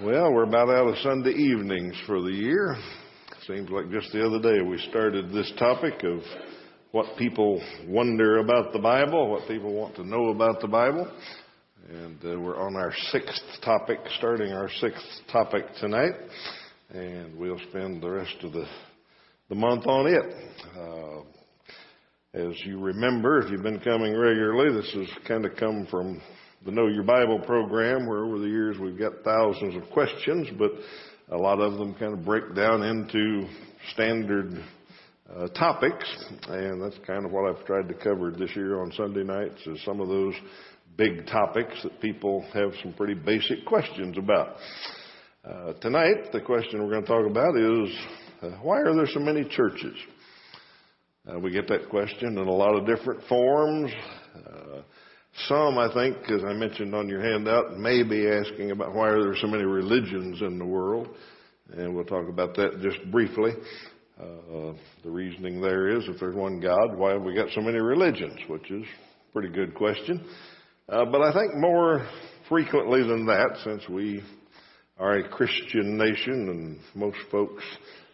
Well, we're about out of Sunday evenings for the year. Seems like just the other day we started this topic of what people wonder about the Bible, what people want to know about the Bible. And uh, we're on our sixth topic, starting our sixth topic tonight. And we'll spend the rest of the, the month on it. Uh, as you remember, if you've been coming regularly, this has kind of come from the Know Your Bible program, where over the years we've got thousands of questions, but a lot of them kind of break down into standard uh, topics, and that's kind of what I've tried to cover this year on Sunday nights is some of those big topics that people have some pretty basic questions about. Uh, tonight, the question we're going to talk about is uh, why are there so many churches? Uh, we get that question in a lot of different forms. Some, I think, as I mentioned on your handout, may be asking about why are there so many religions in the world, and we'll talk about that just briefly. Uh, the reasoning there is, if there's one God, why have we got so many religions? Which is a pretty good question. Uh, but I think more frequently than that, since we are a Christian nation and most folks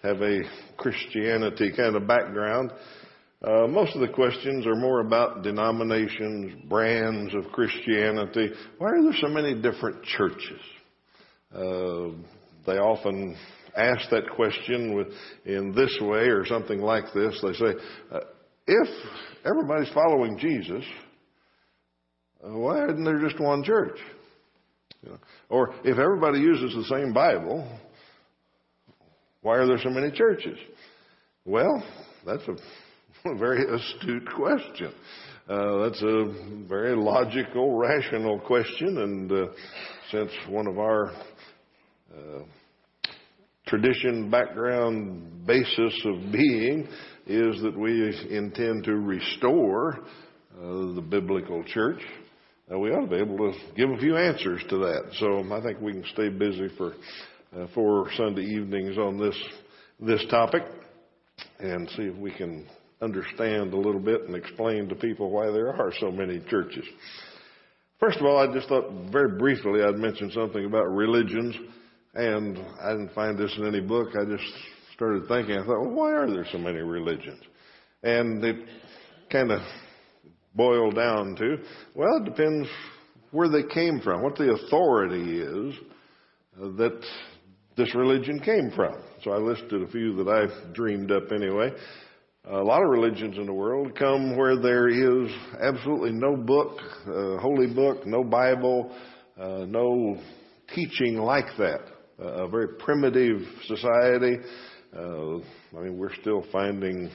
have a Christianity kind of background, uh, most of the questions are more about denominations, brands of Christianity. Why are there so many different churches? Uh, they often ask that question with, in this way or something like this. They say, uh, if everybody's following Jesus, uh, why isn't there just one church? You know, or if everybody uses the same Bible, why are there so many churches? Well, that's a a very astute question. Uh, that's a very logical, rational question, and uh, since one of our uh, tradition, background, basis of being is that we intend to restore uh, the biblical church, uh, we ought to be able to give a few answers to that. So I think we can stay busy for uh, four Sunday evenings on this this topic and see if we can understand a little bit and explain to people why there are so many churches. First of all, I just thought very briefly I'd mention something about religions, and I didn't find this in any book. I just started thinking, I thought, well, why are there so many religions? And it kind of boiled down to, well, it depends where they came from, what the authority is that this religion came from. So I listed a few that I've dreamed up anyway. A lot of religions in the world come where there is absolutely no book, uh, holy book, no Bible, uh, no teaching like that. Uh, a very primitive society. Uh, I mean, we're still finding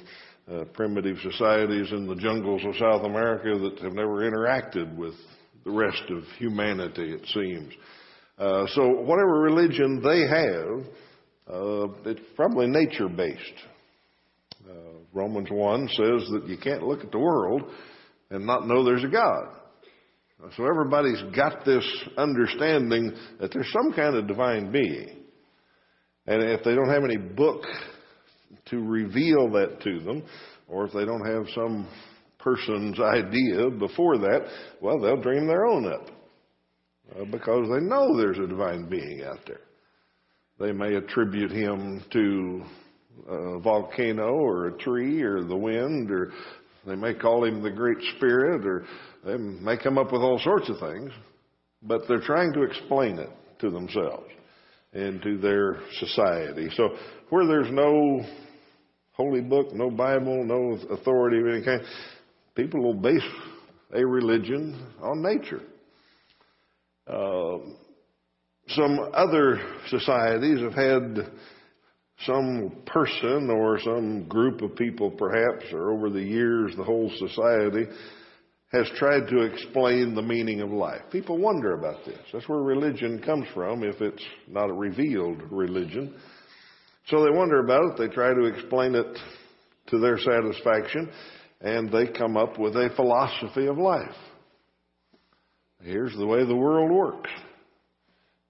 uh, primitive societies in the jungles of South America that have never interacted with the rest of humanity, it seems. Uh, so whatever religion they have, it's probably nature based. Romans 1 says that you can't look at the world and not know there's a God. So everybody's got this understanding that there's some kind of divine being. And if they don't have any book to reveal that to them, or if they don't have some person's idea before that, well, they'll dream their own up. Uh, because they know there's a divine being out there. They may attribute him to a volcano or a tree or the wind or they may call him the Great Spirit or they may come up with all sorts of things, but they're trying to explain it to themselves and to their society. So where there's no holy book, no Bible, no authority of any kind, people will base a religion on nature. Uh, some other societies have had some person or some group of people perhaps, or over the years the whole society, has tried to explain the meaning of life. People wonder about this. That's where religion comes from if it's not a revealed religion. So they wonder about it, they try to explain it to their satisfaction, and they come up with a philosophy of life. Here's the way the world works.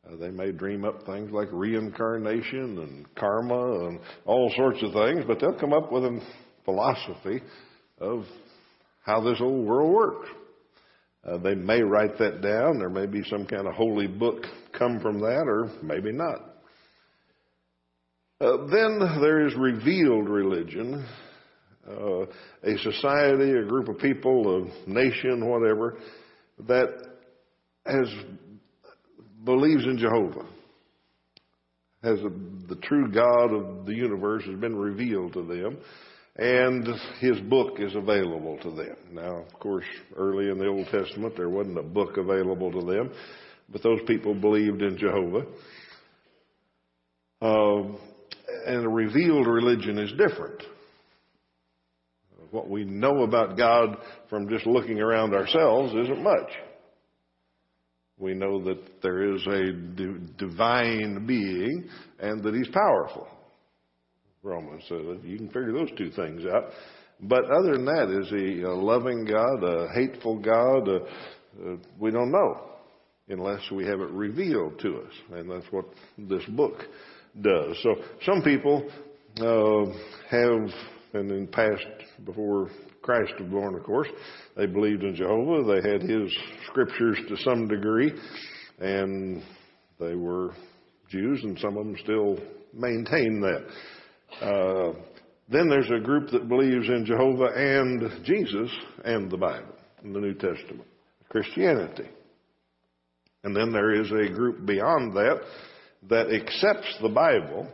Uh, they may dream up things like reincarnation and karma and all sorts of things, but they'll come up with a philosophy of how this old world works. Uh, they may write that down. There may be some kind of holy book come from that, or maybe not. Uh, then there is revealed religion, uh, a society, a group of people, a nation, whatever, that has believes in Jehovah, has a, the true God of the universe has been revealed to them, and His book is available to them. Now, of course, early in the Old Testament, there wasn't a book available to them, but those people believed in Jehovah. Uh, and a revealed religion is different. What we know about God from just looking around ourselves isn't much. We know that there is a divine being and that he's powerful. Romans that you can figure those two things out. But other than that, is he a loving God, a hateful God? Uh, uh, we don't know unless we have it revealed to us. And that's what this book does. So some people uh, have, and in past, before Christ was born, of course, they believed in Jehovah. They had his scriptures to some degree, and they were Jews, and some of them still maintain that. Uh, then there's a group that believes in Jehovah and Jesus and the Bible, in the New Testament, Christianity. And then there is a group beyond that that accepts the Bible.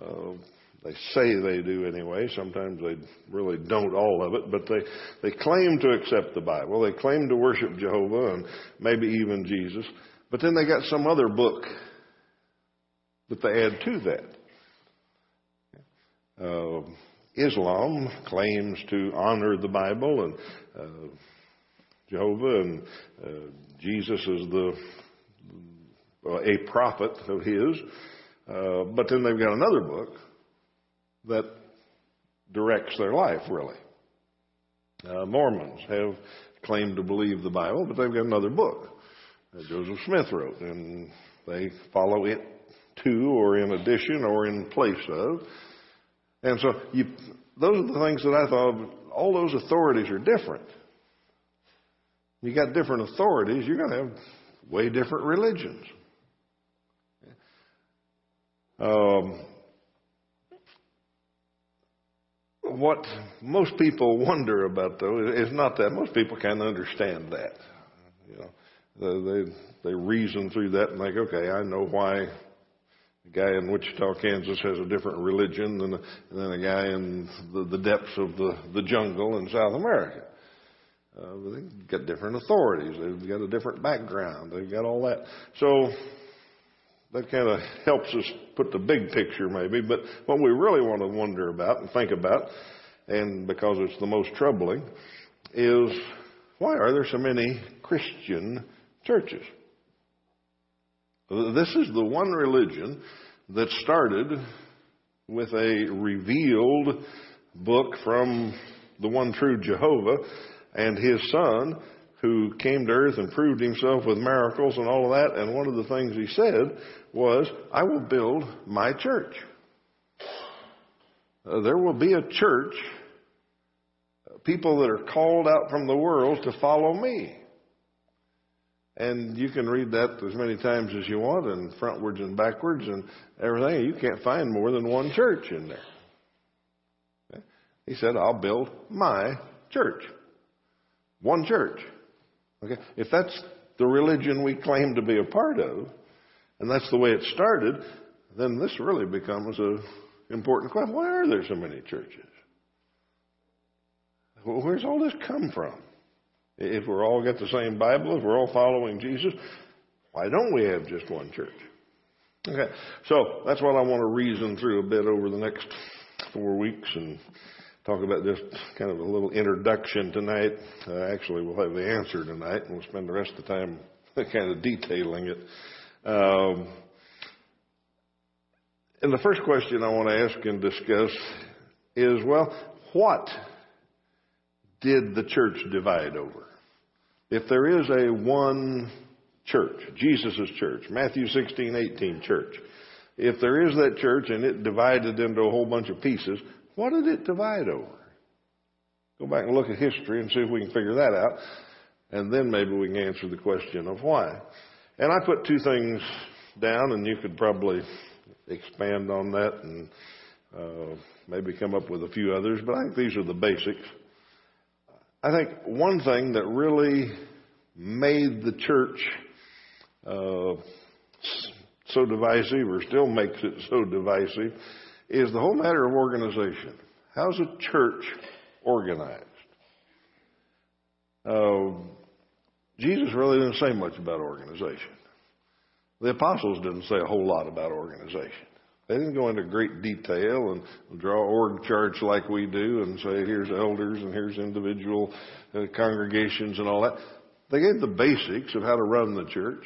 Uh, they say they do anyway. Sometimes they really don't all of it, but they, they claim to accept the Bible. They claim to worship Jehovah and maybe even Jesus. But then they got some other book that they add to that. Uh, Islam claims to honor the Bible and uh, Jehovah and uh, Jesus is the a prophet of his. Uh, but then they've got another book that directs their life, really. Uh, Mormons have claimed to believe the Bible, but they've got another book that Joseph Smith wrote, and they follow it to, or in addition, or in place of. And so, you, those are the things that I thought. All those authorities are different. You got different authorities. You're going to have way different religions. Um, what most people wonder about, though, is not that. Most people can understand that. You know, they they reason through that and think, okay, I know why a guy in Wichita, Kansas, has a different religion than than a guy in the, the depths of the the jungle in South America. Uh, they've got different authorities. They've got a different background. They've got all that. So that kind of helps us put the big picture maybe. But what we really want to wonder about and think about, and because it's the most troubling, is why are there so many Christian churches? This is the one religion that started with a revealed book from the one true Jehovah and his son who came to earth and proved himself with miracles and all of that. And one of the things he said was, I will build my church. Uh, there will be a church, people that are called out from the world to follow me. And you can read that as many times as you want, and frontwards and backwards and everything. You can't find more than one church in there. Okay? He said, I'll build my church. One church. Okay? If that's the religion we claim to be a part of, and that's the way it started, then this really becomes an important question. Why are there so many churches? Well, where's all this come from? If we're all got the same Bible, if we're all following Jesus, why don't we have just one church? Okay, so that's what I want to reason through a bit over the next four weeks and talk about just kind of a little introduction tonight. Uh, actually, we'll have the answer tonight, and we'll spend the rest of the time kind of detailing it. Um, and the first question I want to ask and discuss is, well, what did the church divide over? If there is a one church, Jesus' church, Matthew 16, 18 church, if there is that church and it divided into a whole bunch of pieces, what did it divide over? Go back and look at history and see if we can figure that out. And then maybe we can answer the question of why. And I put two things down, and you could probably expand on that and uh, maybe come up with a few others, but I think these are the basics. I think one thing that really made the church uh, so divisive, or still makes it so divisive, is the whole matter of organization. How's a church organized? Uh, Jesus really didn't say much about organization. The apostles didn't say a whole lot about organization. They didn't go into great detail and draw org charts like we do and say, here's elders and here's individual uh, congregations and all that. They gave the basics of how to run the church.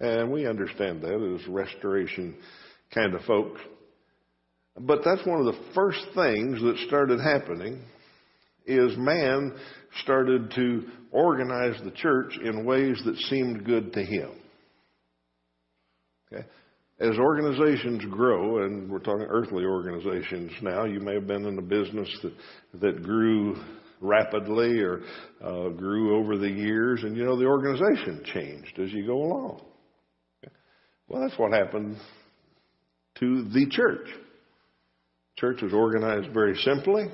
And we understand that as restoration kind of folks. But that's one of the first things that started happening is man started to organize the church in ways that seemed good to him. Okay? As organizations grow, and we're talking earthly organizations now, you may have been in a business that, that grew rapidly or uh, grew over the years, and you know the organization changed as you go along. Okay? Well, that's what happened to the church. Church was organized very simply.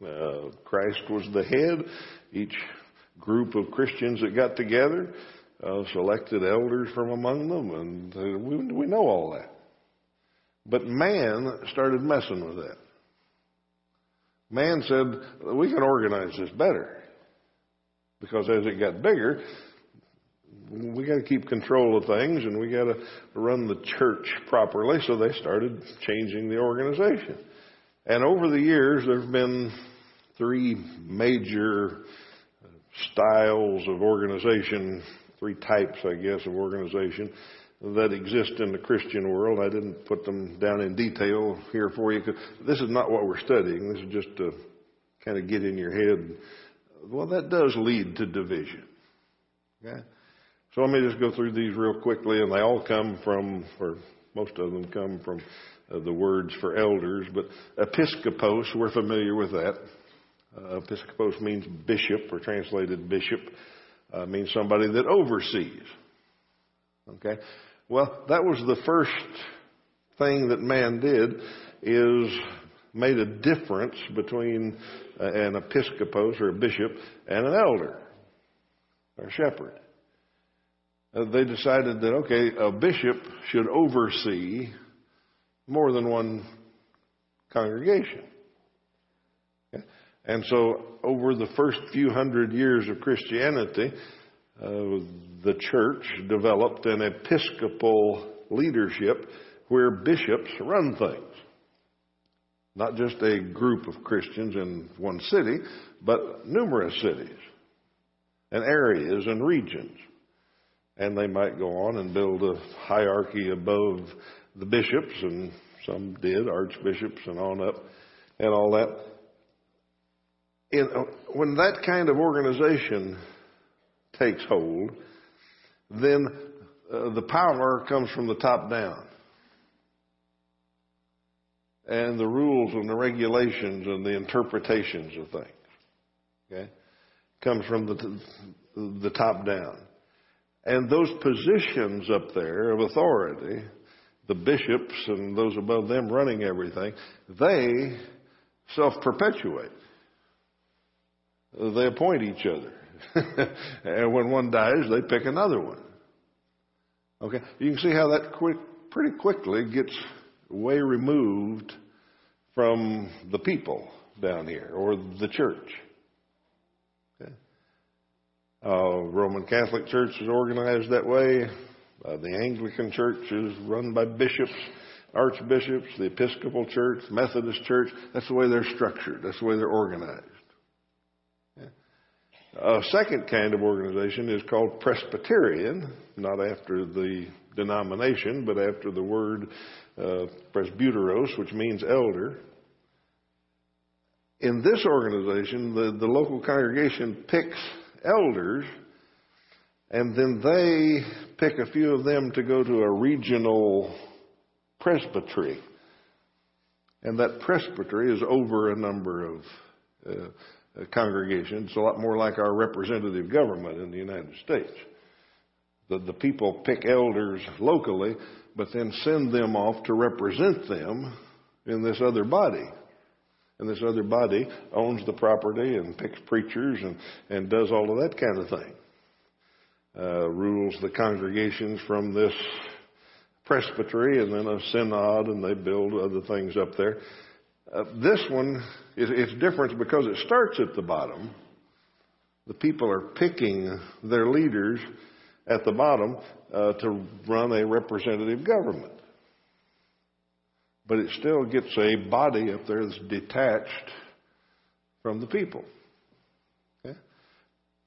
Uh, Christ was the head. Each group of Christians that got together uh, selected elders from among them, and uh, we, we know all that. But man started messing with that. Man said, we can organize this better. Because as it got bigger, we got to keep control of things and we got to run the church properly. So they started changing the organization. And over the years, there have been three major styles of organization, three types, I guess, of organization that exist in the Christian world. I didn't put them down in detail here for you. Because this is not what we're studying. This is just to kind of get in your head. Well, that does lead to division. Okay? So let me just go through these real quickly, and they all come from, or most of them come from uh, the words for elders, but episkopos, we're familiar with that. Uh, episkopos means bishop, or translated bishop, uh, means somebody that oversees. Okay? Well, that was the first thing that man did is made a difference between uh, an episcopos or a bishop and an elder or a shepherd. Uh, they decided that, okay, a bishop should oversee more than one congregation. And so, over the first few hundred years of Christianity, uh, the church developed an episcopal leadership where bishops run things. Not just a group of Christians in one city, but numerous cities and areas and regions. And they might go on and build a hierarchy above the bishops, and some did, archbishops and on up, and all that. In, when that kind of organization takes hold, then uh, the power comes from the top down. And the rules and the regulations and the interpretations of things, okay, comes from the, the top down. And those positions up there of authority, the bishops and those above them running everything, they self-perpetuate. They appoint each other. and when one dies, they pick another one. Okay? You can see how that quick, pretty quickly gets way removed from the people down here or the church. Uh, Roman Catholic Church is organized that way. Uh, the Anglican Church is run by bishops, archbishops. The Episcopal Church, Methodist Church, that's the way they're structured. That's the way they're organized. A second kind of organization is called Presbyterian, not after the denomination, but after the word uh, presbyteros, which means elder. In this organization, the, the local congregation picks elders, and then they pick a few of them to go to a regional presbytery. And that presbytery is over a number of uh, uh, congregation. It's a lot more like our representative government in the United States. The, the people pick elders locally, but then send them off to represent them in this other body. And this other body owns the property and picks preachers and, and does all of that kind of thing. Uh, rules the congregations from this presbytery and then a synod and they build other things up there. Uh, this one is it's different because it starts at the bottom. The people are picking their leaders at the bottom uh, to run a representative government. But it still gets a body up there that's detached from the people. Okay?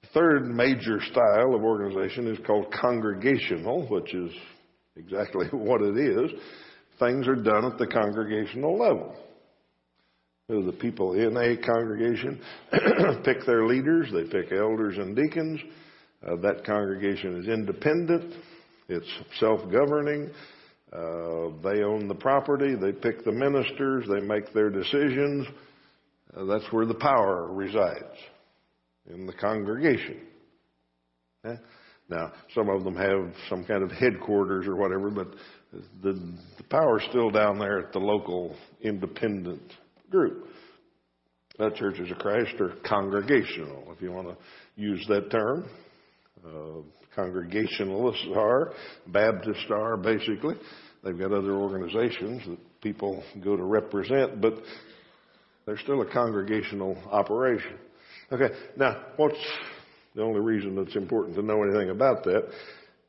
The third major style of organization is called congregational, which is exactly what it is. Things are done at the congregational level. The people in a congregation pick their leaders, they pick elders and deacons. Uh, that congregation is independent, it's self governing. Uh, they own the property, they pick the ministers, they make their decisions. Uh, that's where the power resides in the congregation. Okay? Now, some of them have some kind of headquarters or whatever, but the, the power's still down there at the local independent group. That churches of Christ are congregational, if you want to use that term. Uh, Congregationalists are, Baptists are, basically. They've got other organizations that people go to represent, but they're still a congregational operation. Okay, now what's the only reason it's important to know anything about that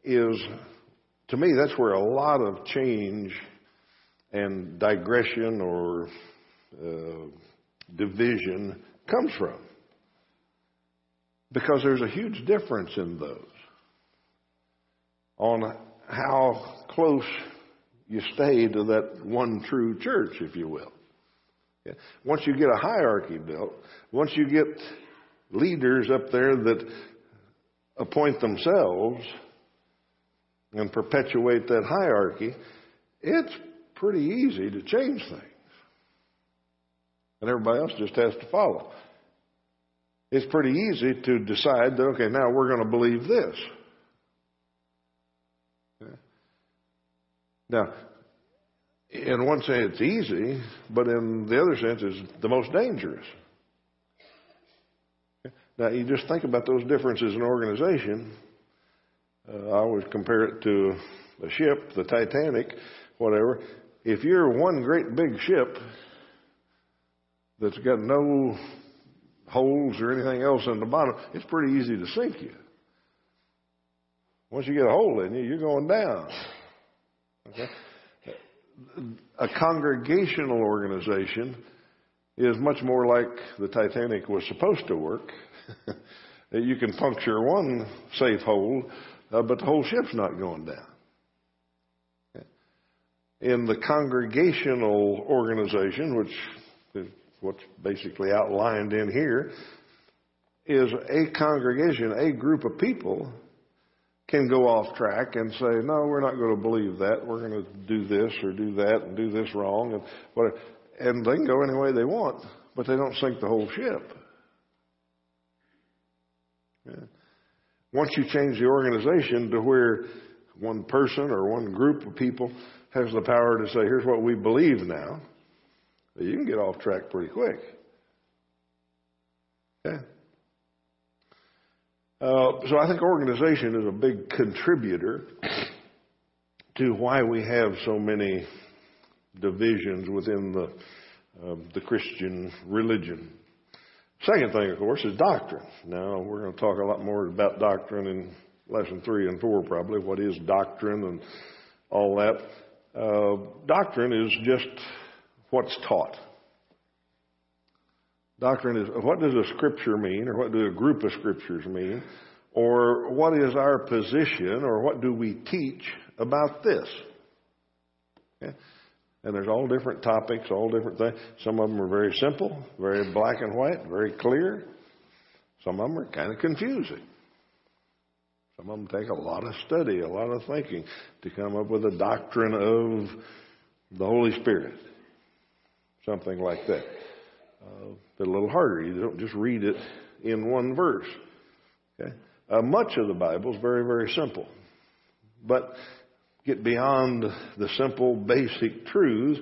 is, to me, that's where a lot of change and digression or uh, division comes from. Because there's a huge difference in those on how close you stay to that one true church, if you will. Once you get a hierarchy built, once you get leaders up there that appoint themselves and perpetuate that hierarchy, it's pretty easy to change things. And everybody else just has to follow. It's pretty easy to decide that, okay, now we're going to believe this. Now, in one sense, it's easy, but in the other sense, it's the most dangerous. Now, you just think about those differences in organization. Uh, I always compare it to a ship, the Titanic, whatever. If you're one great big ship that's got no holes or anything else in the bottom, it's pretty easy to sink you. Once you get a hole in you, you're going down. Okay? A congregational organization is much more like the Titanic was supposed to work. you can puncture one safe hole, uh, but the whole ship's not going down. In the congregational organization, which is what's basically outlined in here, is a congregation, a group of people can go off track and say, no, we're not going to believe that. We're going to do this or do that and do this wrong. And, whatever. and they can go any way they want, but they don't sink the whole ship. Yeah. Once you change the organization to where one person or one group of people has the power to say, here's what we believe now, you can get off track pretty quick. Yeah. Uh, so I think organization is a big contributor to why we have so many divisions within the uh, the Christian religion. Second thing, of course, is doctrine. Now we're going to talk a lot more about doctrine in lesson three and four, probably. What is doctrine and all that? Uh, doctrine is just what's taught. Doctrine is what does a scripture mean, or what do a group of scriptures mean, or what is our position, or what do we teach about this? Okay? And there's all different topics, all different things. Some of them are very simple, very black and white, very clear. Some of them are kind of confusing. Some of them take a lot of study, a lot of thinking to come up with a doctrine of the Holy Spirit. Something like that. A little harder. You don't just read it in one verse. Okay? Uh, much of the Bible is very, very simple. But get beyond the simple, basic truths,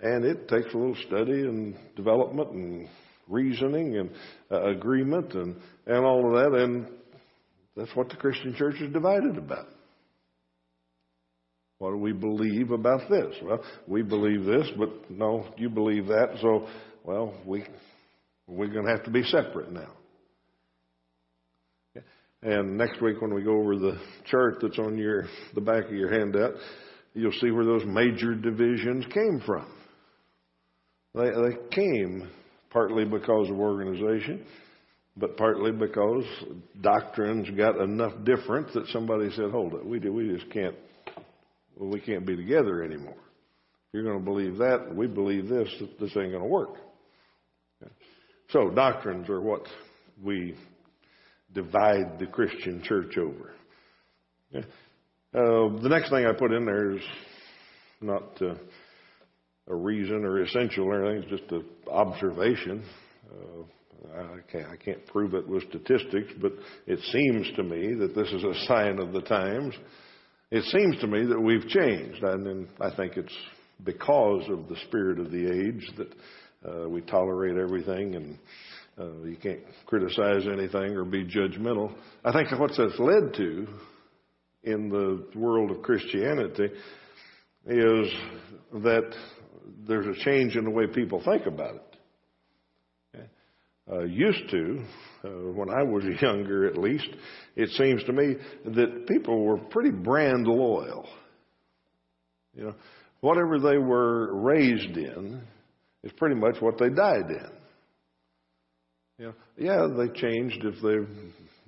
and it takes a little study and development and reasoning and uh, agreement and, and all of that, and that's what the Christian church is divided about. What do we believe about this? Well, we believe this, but no, you believe that, so, well, we, we're going to have to be separate now. And next week when we go over the chart that's on your, the back of your handout, you'll see where those major divisions came from. They, they came partly because of organization, but partly because doctrines got enough different that somebody said, hold it, we, do, we just can't, well, we can't be together anymore. If you're going to believe that, we believe this, this ain't going to work. So doctrines are what we divide the Christian church over. Yeah. Uh, the next thing I put in there is not uh, a reason or essential or anything. It's just an observation. Uh, I can't, I can't prove it with statistics, but it seems to me that this is a sign of the times. It seems to me that we've changed, and I think it's because of the spirit of the age that uh, we tolerate everything and uh, you can't criticize anything or be judgmental. I think what that's led to in the world of Christianity is that there's a change in the way people think about it. Uh, used to, uh, when I was younger at least, it seems to me that people were pretty brand loyal. You know, whatever they were raised in is pretty much what they died in. You know, yeah, they changed if they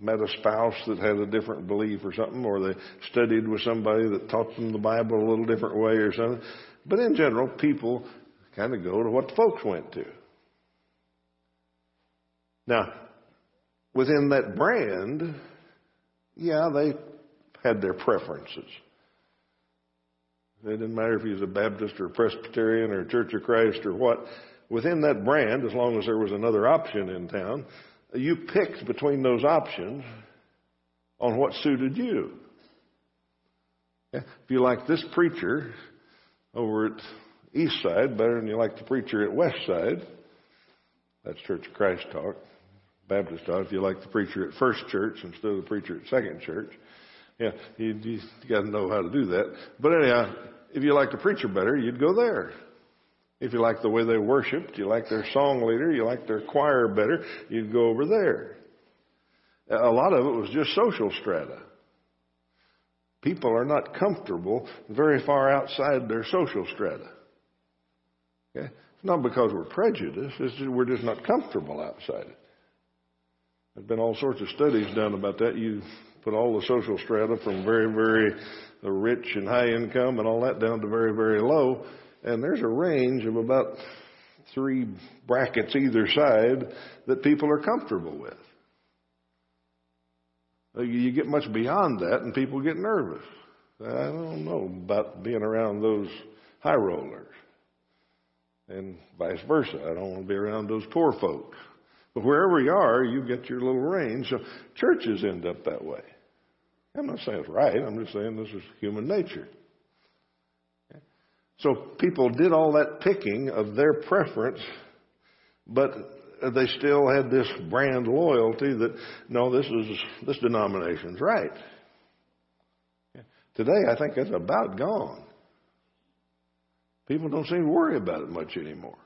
met a spouse that had a different belief or something, or they studied with somebody that taught them the Bible a little different way or something. But in general, people kind of go to what the folks went to. Now, within that brand, yeah, they had their preferences. It didn't matter if he was a Baptist or a Presbyterian or a Church of Christ or what within that brand, as long as there was another option in town, you picked between those options on what suited you. If you like this preacher over at East Side better than you like the preacher at West Side, that's Church of Christ talk. Baptist talk. If you like the preacher at First Church instead of the preacher at Second Church, yeah, you, you got to know how to do that. But anyhow, if you liked the preacher better, you'd go there. If you liked the way they worshiped, you liked their song leader, you liked their choir better, you'd go over there. A lot of it was just social strata. People are not comfortable very far outside their social strata. Okay? It's not because we're prejudiced, it's just we're just not comfortable outside it. There's been all sorts of studies done about that. You put all the social strata from very, very uh, rich and high income and all that down to very, very low, and there's a range of about three brackets either side that people are comfortable with. Uh, you get much beyond that and people get nervous. I don't know about being around those high rollers. And vice versa. I don't want to be around those poor folks. But wherever you are, you get your little range. So churches end up that way. I'm not saying it's right. I'm just saying this is human nature. So people did all that picking of their preference, but they still had this brand loyalty that no, this is this denomination's right. Today, I think that's about gone. People don't seem to worry about it much anymore.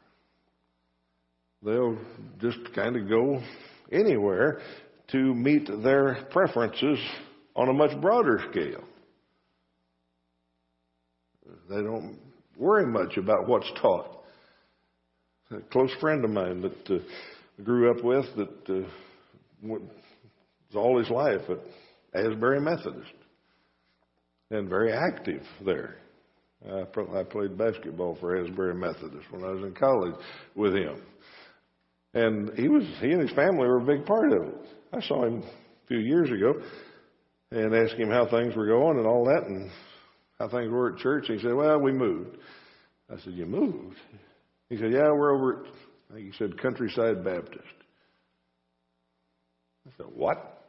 They'll just kind of go anywhere to meet their preferences on a much broader scale. They don't worry much about what's taught. A close friend of mine that uh, grew up with that uh, was all his life at Asbury Methodist and very active there. I, I played basketball for Asbury Methodist when I was in college with him. And he was he and his family were a big part of it. I saw him a few years ago and asked him how things were going and all that and how things were at church. He said, Well, we moved. I said, You moved? He said, Yeah, we're over at I think he said Countryside Baptist. I said, What?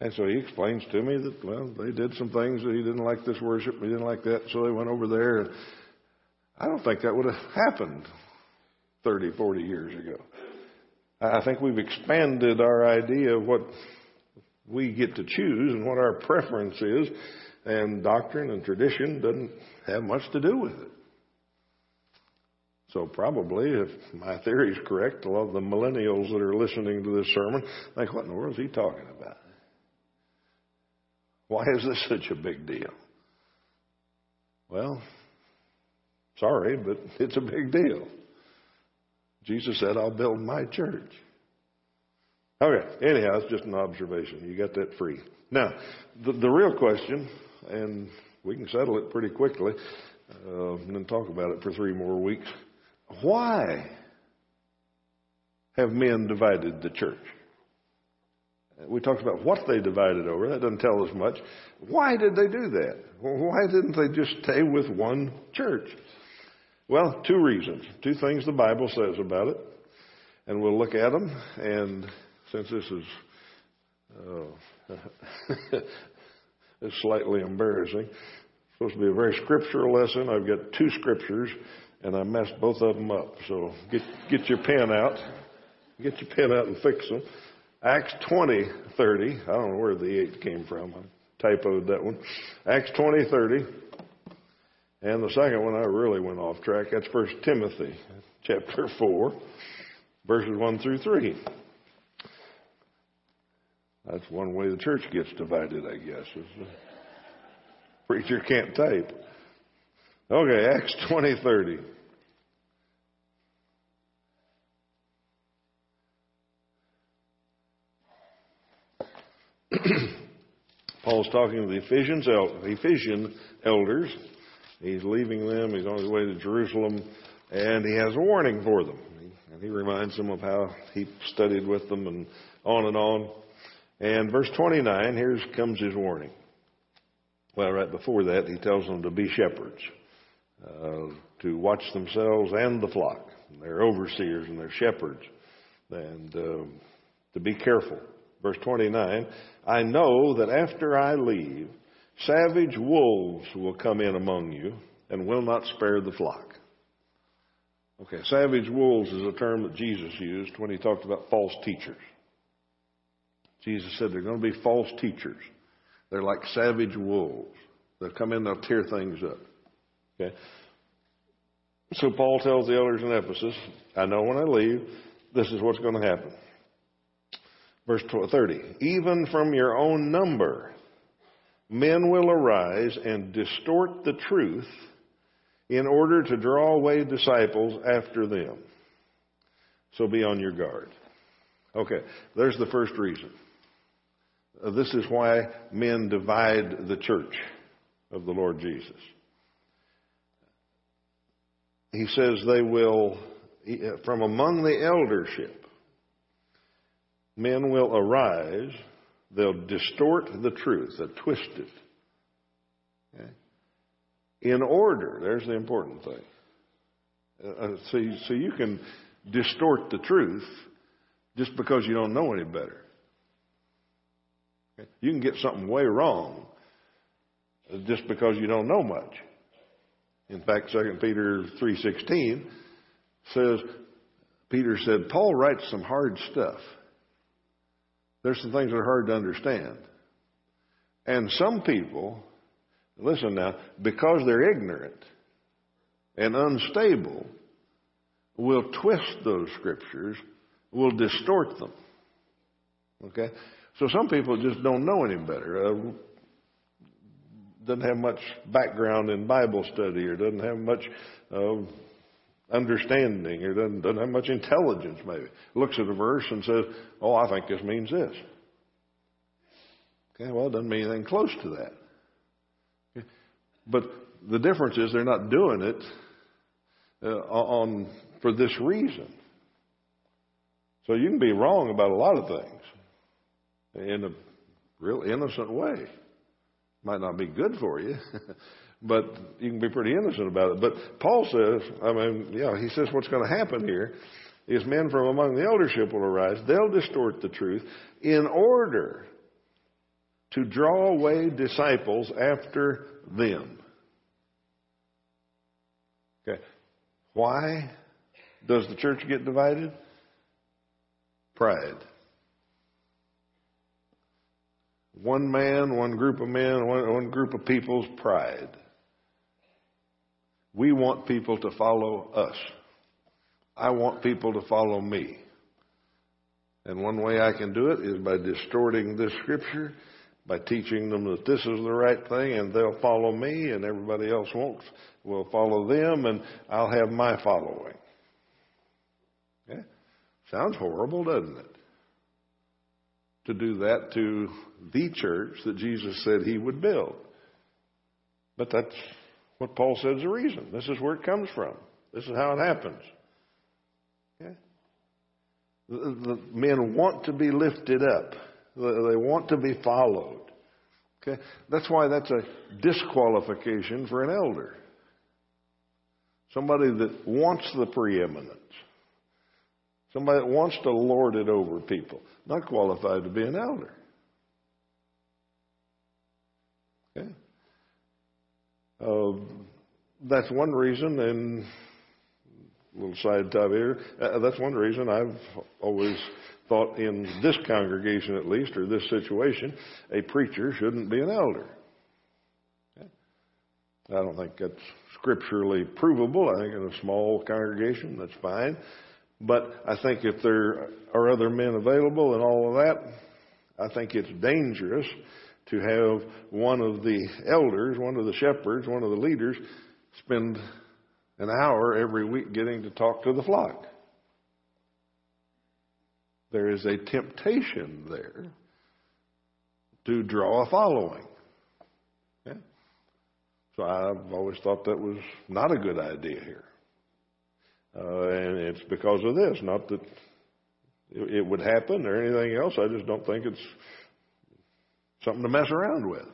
And so he explains to me that, well, they did some things that he didn't like this worship, he didn't like that, so they went over there. I don't think that would have happened 30, 40 years ago. I think we've expanded our idea of what we get to choose and what our preference is, and doctrine and tradition doesn't have much to do with it. So probably, if my theory is correct, a lot of the millennials that are listening to this sermon think, what in the world is he talking about? Why is this such a big deal? Well, sorry, but it's a big deal. Jesus said, I'll build my church. Okay, anyhow, it's just an observation. You got that free. Now, the, the real question, and we can settle it pretty quickly, uh, and then talk about it for three more weeks. Why have men divided the church? We talked about what they divided over. That doesn't tell us much. Why did they do that? Why didn't they just stay with one church? Well, two reasons. Two things the Bible says about it. And we'll look at them. And since this is uh, slightly embarrassing, it's supposed to be a very scriptural lesson. I've got two scriptures, and I messed both of them up. So get get your pen out. Get your pen out and fix them. Acts twenty thirty. I don't know where the 8 came from. I typoed that one. Acts 20, 30. And the second one, I really went off track. That's First Timothy, chapter 4, verses 1 through 3. That's one way the church gets divided, I guess. Preacher can't type. Okay, Acts 20, 30. Paul's talking to the Ephesians, Ephesian elders. He's leaving them. He's on his way to Jerusalem, and he has a warning for them. And he reminds them of how he studied with them, and on and on. And verse 29, here comes his warning. Well, right before that, he tells them to be shepherds, uh, to watch themselves and the flock. They're overseers and they're shepherds, and uh, to be careful. Verse 29 I know that after I leave, savage wolves will come in among you and will not spare the flock. Okay, savage wolves is a term that Jesus used when he talked about false teachers. Jesus said they're going to be false teachers. They're like savage wolves. They'll come in, they'll tear things up. Okay? So Paul tells the elders in Ephesus, I know when I leave, this is what's going to happen. Verse 30 Even from your own number, men will arise and distort the truth in order to draw away disciples after them. So be on your guard. Okay, there's the first reason. Uh, this is why men divide the church of the Lord Jesus. He says they will, from among the eldership, men will arise, they'll distort the truth, they'll twist it. Okay? In order, there's the important thing. Uh, uh, so, you, so you can distort the truth just because you don't know any better. Okay? You can get something way wrong just because you don't know much. In fact, 2 Peter 3.16 says, Peter said, Paul writes some hard stuff. There's some things that are hard to understand. And some people, listen now, because they're ignorant and unstable, will twist those scriptures, will distort them. Okay? So some people just don't know any better. Uh, doesn't have much background in Bible study or doesn't have much uh, understanding or doesn't, doesn't have much intelligence maybe. Looks at a verse and says, oh, I think this means this. Okay, well, it doesn't mean anything close to that. Okay. But the difference is they're not doing it uh, on for this reason. So you can be wrong about a lot of things in a real innocent way. Might not be good for you, but you can be pretty innocent about it. But Paul says, I mean, yeah, he says what's going to happen here is men from among the eldership will arise. They'll distort the truth in order to draw away disciples after them. Okay. Why does the church get divided? Pride. One man, one group of men, one, one group of people's pride. We want people to follow us. I want people to follow me. And one way I can do it is by distorting this scripture, by teaching them that this is the right thing and they'll follow me and everybody else won't will follow them and I'll have my following. Yeah? Sounds horrible, doesn't it? To do that to the church that Jesus said he would build. But that's what Paul says is the reason. This is where it comes from. This is how it happens. The, the men want to be lifted up. They want to be followed. Okay? That's why that's a disqualification for an elder. Somebody that wants the preeminence. Somebody that wants to lord it over people. Not qualified to be an elder. Okay? Uh, that's one reason, and a little side tab here. Uh, that's one reason I've always thought in this congregation at least, or this situation, a preacher shouldn't be an elder. I don't think that's scripturally provable. I think in a small congregation, that's fine. But I think if there are other men available and all of that, I think it's dangerous to have one of the elders, one of the shepherds, one of the leaders spend an hour every week getting to talk to the flock. There is a temptation there to draw a following. Yeah? So I've always thought that was not a good idea here. Uh, and it's because of this, not that it would happen or anything else. I just don't think it's something to mess around with.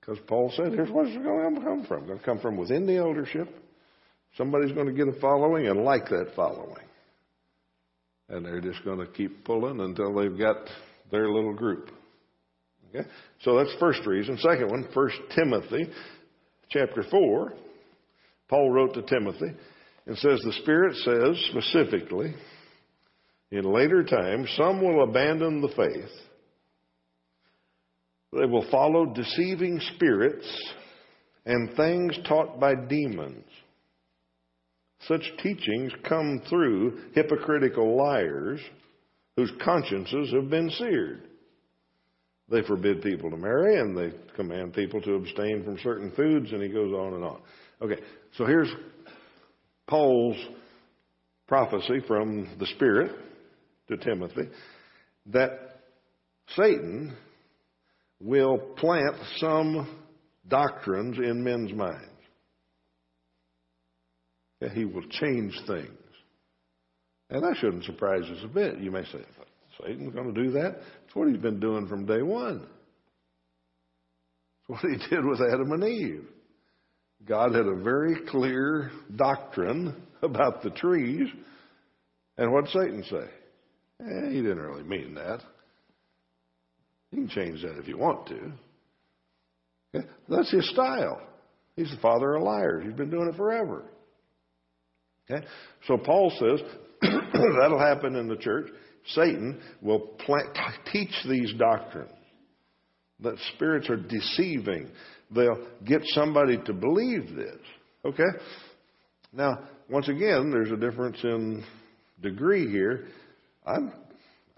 Because Paul said, here's where it's going to come from. It's going to come from within the eldership. Somebody's going to get a following and like that following. And they're just going to keep pulling until they've got their little group. Okay? So that's first reason. Second one, First Timothy chapter 4. Paul wrote to Timothy and says, the Spirit says specifically, in later times, some will abandon the faith they will follow deceiving spirits and things taught by demons. Such teachings come through hypocritical liars whose consciences have been seared. They forbid people to marry and they command people to abstain from certain foods, and he goes on and on. Okay, so here's Paul's prophecy from the Spirit to Timothy that Satan will plant some doctrines in men's minds. Yeah, he will change things. And that shouldn't surprise us a bit. You may say, Satan's going to do that? It's what he's been doing from day one. It's what he did with Adam and Eve. God had a very clear doctrine about the trees. And what Satan say? Eh, he didn't really mean that. You can change that if you want to. That's his style. He's the father of liars. He's been doing it forever. Okay? So Paul says that'll happen in the church. Satan will plant, teach these doctrines that spirits are deceiving. They'll get somebody to believe this. Okay? Now, once again, there's a difference in degree here. I've,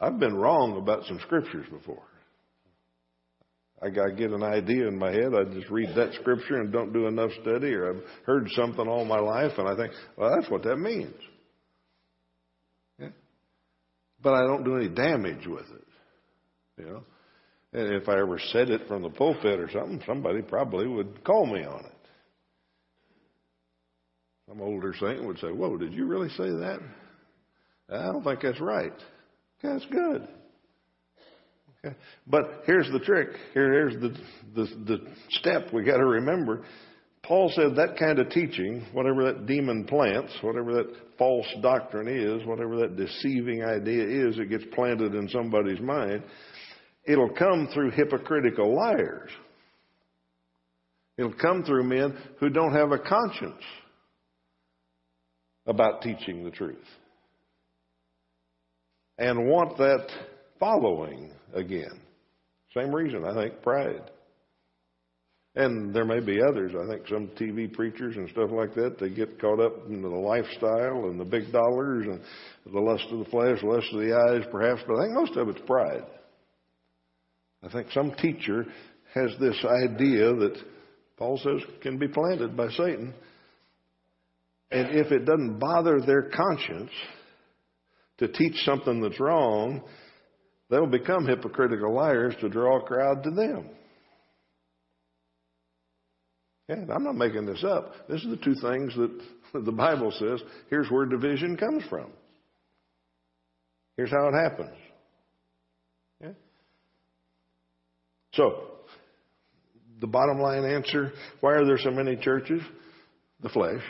I've been wrong about some scriptures before. I, get an idea in my head. I just read that scripture and don't do enough study, or I've heard something all my life, and I think, well, that's what that means. Yeah? But I don't do any damage with it. You know? And if I ever said it from the pulpit or something, somebody probably would call me on it. Some older saint would say, Whoa, did you really say that? I don't think that's right. That's good. Okay? But here's the trick. Here, here's the, the, the step we got to remember. Paul said that kind of teaching, whatever that demon plants, whatever that false doctrine is, whatever that deceiving idea is that gets planted in somebody's mind, it'll come through hypocritical liars. It'll come through men who don't have a conscience about teaching the truth and want that following again. Same reason, I think, pride. And there may be others. I think some TV preachers and stuff like that, they get caught up in the lifestyle and the big dollars and the lust of the flesh, lust of the eyes, perhaps, but I think most of it's pride. I think some teacher has this idea that Paul says can be planted by Satan. And if it doesn't bother their conscience to teach something that's wrong, they'll become hypocritical liars to draw a crowd to them. And I'm not making this up. This is the two things that the Bible says. Here's where division comes from. Here's how it happens. Yeah? So, the bottom line answer why are there so many churches? The flesh.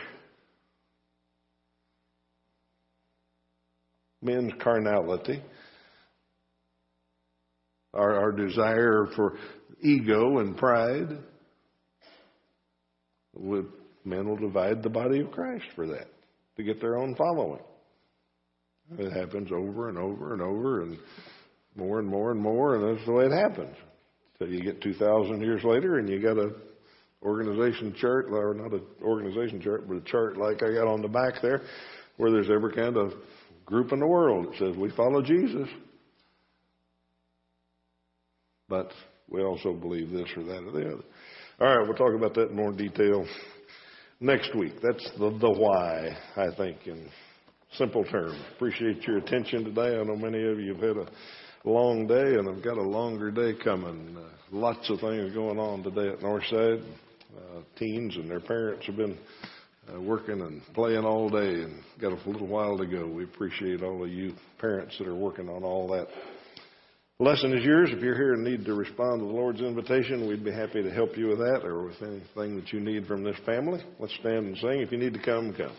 Men's carnality. Our, our desire for ego and pride. Men will divide the body of Christ for that, to get their own following. It happens over and over and over and more and more and more, and that's the way it happens. So you get 2,000 years later and you got a organization chart, or not an organization chart, but a chart like I got on the back there, where there's every kind of group in the world that says we follow Jesus. But we also believe this or that or the other. All right, we'll talk about that in more detail next week. That's the, the why, I think, in simple terms. Appreciate your attention today. I know many of you have had a long day, and I've got a longer day coming. Uh, lots of things going on today at Northside. Uh, teens and their parents have been uh, working and playing all day, and got a little while to go. We appreciate all of you parents that are working on all that. Lesson is yours. If you're here and need to respond to the Lord's invitation, we'd be happy to help you with that or with anything that you need from this family. Let's stand and sing. If you need to come, come.